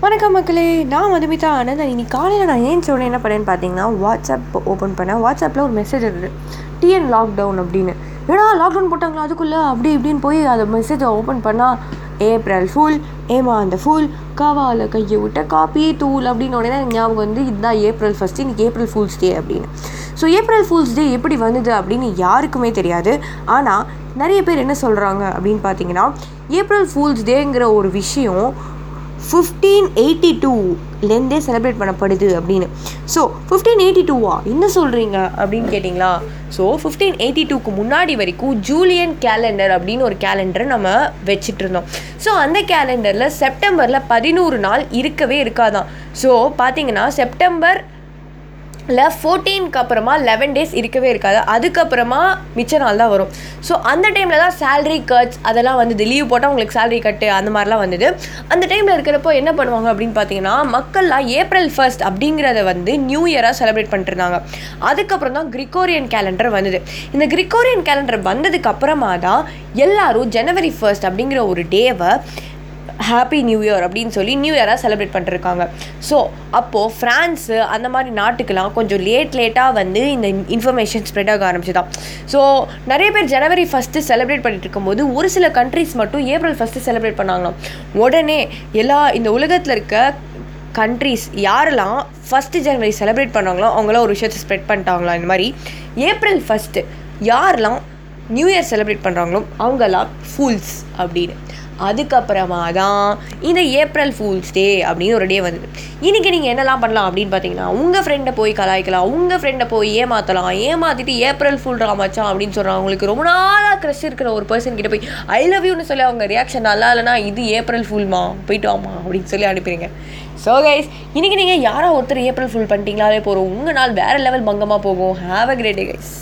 வணக்கம் மக்களே நான் மதுமிதா ஆனந்த். இன்னைக்கு காலையில் நான் ஏன் சொன்னேன் என்ன பண்ணேன்னு பார்த்தீங்கன்னா வாட்ஸ்அப் ஓப்பன் பண்ணேன். வாட்ஸ்அப்பில் ஒரு மெசேஜ் இருக்குது டிஎன் லாக்டவுன் அப்படின்னு. ஏடா லாக்டவுன் போட்டாங்களா அதுக்குள்ளே? அப்படி இப்படின்னு போய் அந்த மெசேஜை ஓப்பன் பண்ணால் ஏப்ரல் ஃபுல் ஏமா அந்த ஃபுல் காவால கையை விட்ட காப்பி தூள் அப்படின்னு உடனே ஞாபகம் வந்து இதுதான் ஏப்ரல் ஃபஸ்ட்டு இன்னைக்கு ஏப்ரல் ஃபூல்ஸ் டே அப்படின்னு. ஸோ ஏப்ரல் ஃபூல்ஸ் டே எப்படி வந்தது அப்படின்னு யாருக்குமே தெரியாது. ஆனால் நிறைய பேர் என்ன சொல்கிறாங்க அப்படின்னு பார்த்தீங்கன்னா ஏப்ரல் ஃபூல்ஸ் டேங்கிற ஒரு விஷயம் ஃபிஃப்டீன் எயிட்டி டூலேருந்தே செலிப்ரேட் பண்ணப்படுது அப்படின்னு. ஸோ ஃபிஃப்டீன் எயிட்டி டூவா என்ன சொல்கிறீங்க அப்படின்னு கேட்டிங்களா? ஸோ ஃபிஃப்டீன் எயிட்டி டூக்கு முன்னாடி வரைக்கும் ஜூலியன் கேலண்டர் அப்படின்னு ஒரு கேலண்டரை நம்ம வச்சுட்டு இருந்தோம் ஸோ அந்த கேலண்டரில் செப்டம்பரில் பதினோரு நாள் இருக்கவே இருக்காதான் ஸோ பார்த்தீங்கன்னா செப்டம்பர் இல்லை ஃபோர்டீனுக்கு அப்புறமா லெவன் டேஸ் இருக்கவே இருக்காது. அதுக்கப்புறமா மிச்ச நாள் தான் வரும். ஸோ அந்த டைமில் தான் சேல்ரி கட்ஸ் அதெல்லாம் வந்தது. லீவ் போட்டால் உங்களுக்கு சேல்ரி கட்டு அந்த மாதிரிலாம் வந்தது. அந்த டைமில் இருக்கிறப்போ என்ன பண்ணுவாங்க அப்படின்னு பார்த்தீங்கன்னா மக்கள்லாம் ஏப்ரல் ஃபர்ஸ்ட் அப்படிங்கிறத வந்து நியூ இயராக செலிப்ரேட் பண்ணிட்டுருந்தாங்க. அதுக்கப்புறம் தான் கிரிகோரியன் கேலண்டர் வந்தது. இந்த கிரிகோரியன் கேலண்டர் வந்ததுக்கு அப்புறமா தான் எல்லாரும் ஜனவரி ஃபர்ஸ்ட் அப்படிங்கிற ஒரு டேவை ஹாப்பி நியூ இயர் அப்படின்னு சொல்லி நியூ இயராக செலிப்ரேட் பண்ணிருக்காங்க. ஸோ அப்போது ஃப்ரான்ஸு அந்த மாதிரி நாட்டுக்கெல்லாம் கொஞ்சம் லேட் லேட்டாக வந்து இந்த இன்ஃபர்மேஷன் ஸ்ப்ரெட் ஆக ஆரம்பிச்சுதான். ஸோ நிறைய பேர் ஜனவரி ஃபஸ்ட்டு செலிப்ரேட் பண்ணிட்டு இருக்கும்போது ஒரு சில கண்ட்ரிஸ் மட்டும் ஏப்ரல் ஃபஸ்ட்டு செலிப்ரேட் பண்ணாங்களாம். உடனே எல்லா இந்த உலகத்தில் இருக்க கண்ட்ரிஸ் யாரெல்லாம் ஃபஸ்ட்டு ஜனவரி செலிப்ரேட் பண்ணாங்களோ அவங்களாம் ஒரு விஷயத்தை ஸ்ப்ரெட் பண்ணிட்டாங்களா இந்த மாதிரி ஏப்ரல் ஃபஸ்ட்டு யாரெல்லாம் நியூ இயர் செலிப்ரேட் பண்ணுறாங்களோ அவங்கெல்லாம் ஃபூல்ஸ் அப்படின்னு. அதுக்கப்புறமா தான் இந்த ஏப்ரல் ஃபூல்ஸ் டே அப்படின்னு ஒரு டே வந்தது. இன்றைக்கி நீங்கள் என்னெல்லாம் பண்ணலாம் அப்படின்னு பார்த்தீங்கன்னா உங்கள் ஃப்ரெண்டை போய் கலாய்க்கலாம் உங்கள் ஃப்ரெண்டை போய் ஏமாற்றலாம் ஏமாற்றிட்டு ஏப்ரல் ஃபுல் மச்சான் அப்படின்னு சொல்கிறாங்க அவங்களுக்கு ரொம்ப நாளாக க்ரெஷ் இருக்கிற ஒரு பர்சன் கிட்ட போய் ஐ லவ் யூன்னு சொல்லி அவங்க ரியாக்ஷன் நல்லா இல்லைனா இது ஏப்ரல் ஃபுல்மா போயிட்டு வாமா அப்படின்னு சொல்லி அனுப்பிடுங்க. ஸோ கைஸ் இன்றைக்கி நீங்கள் யாரோ ஒருத்தர் ஏப்ரல் ஃபுல் பண்ணிட்டீங்களாலே போகிறோம் உங்கள் நாள் வேறு லெவல் பங்கமாக போகும். Have a great day guys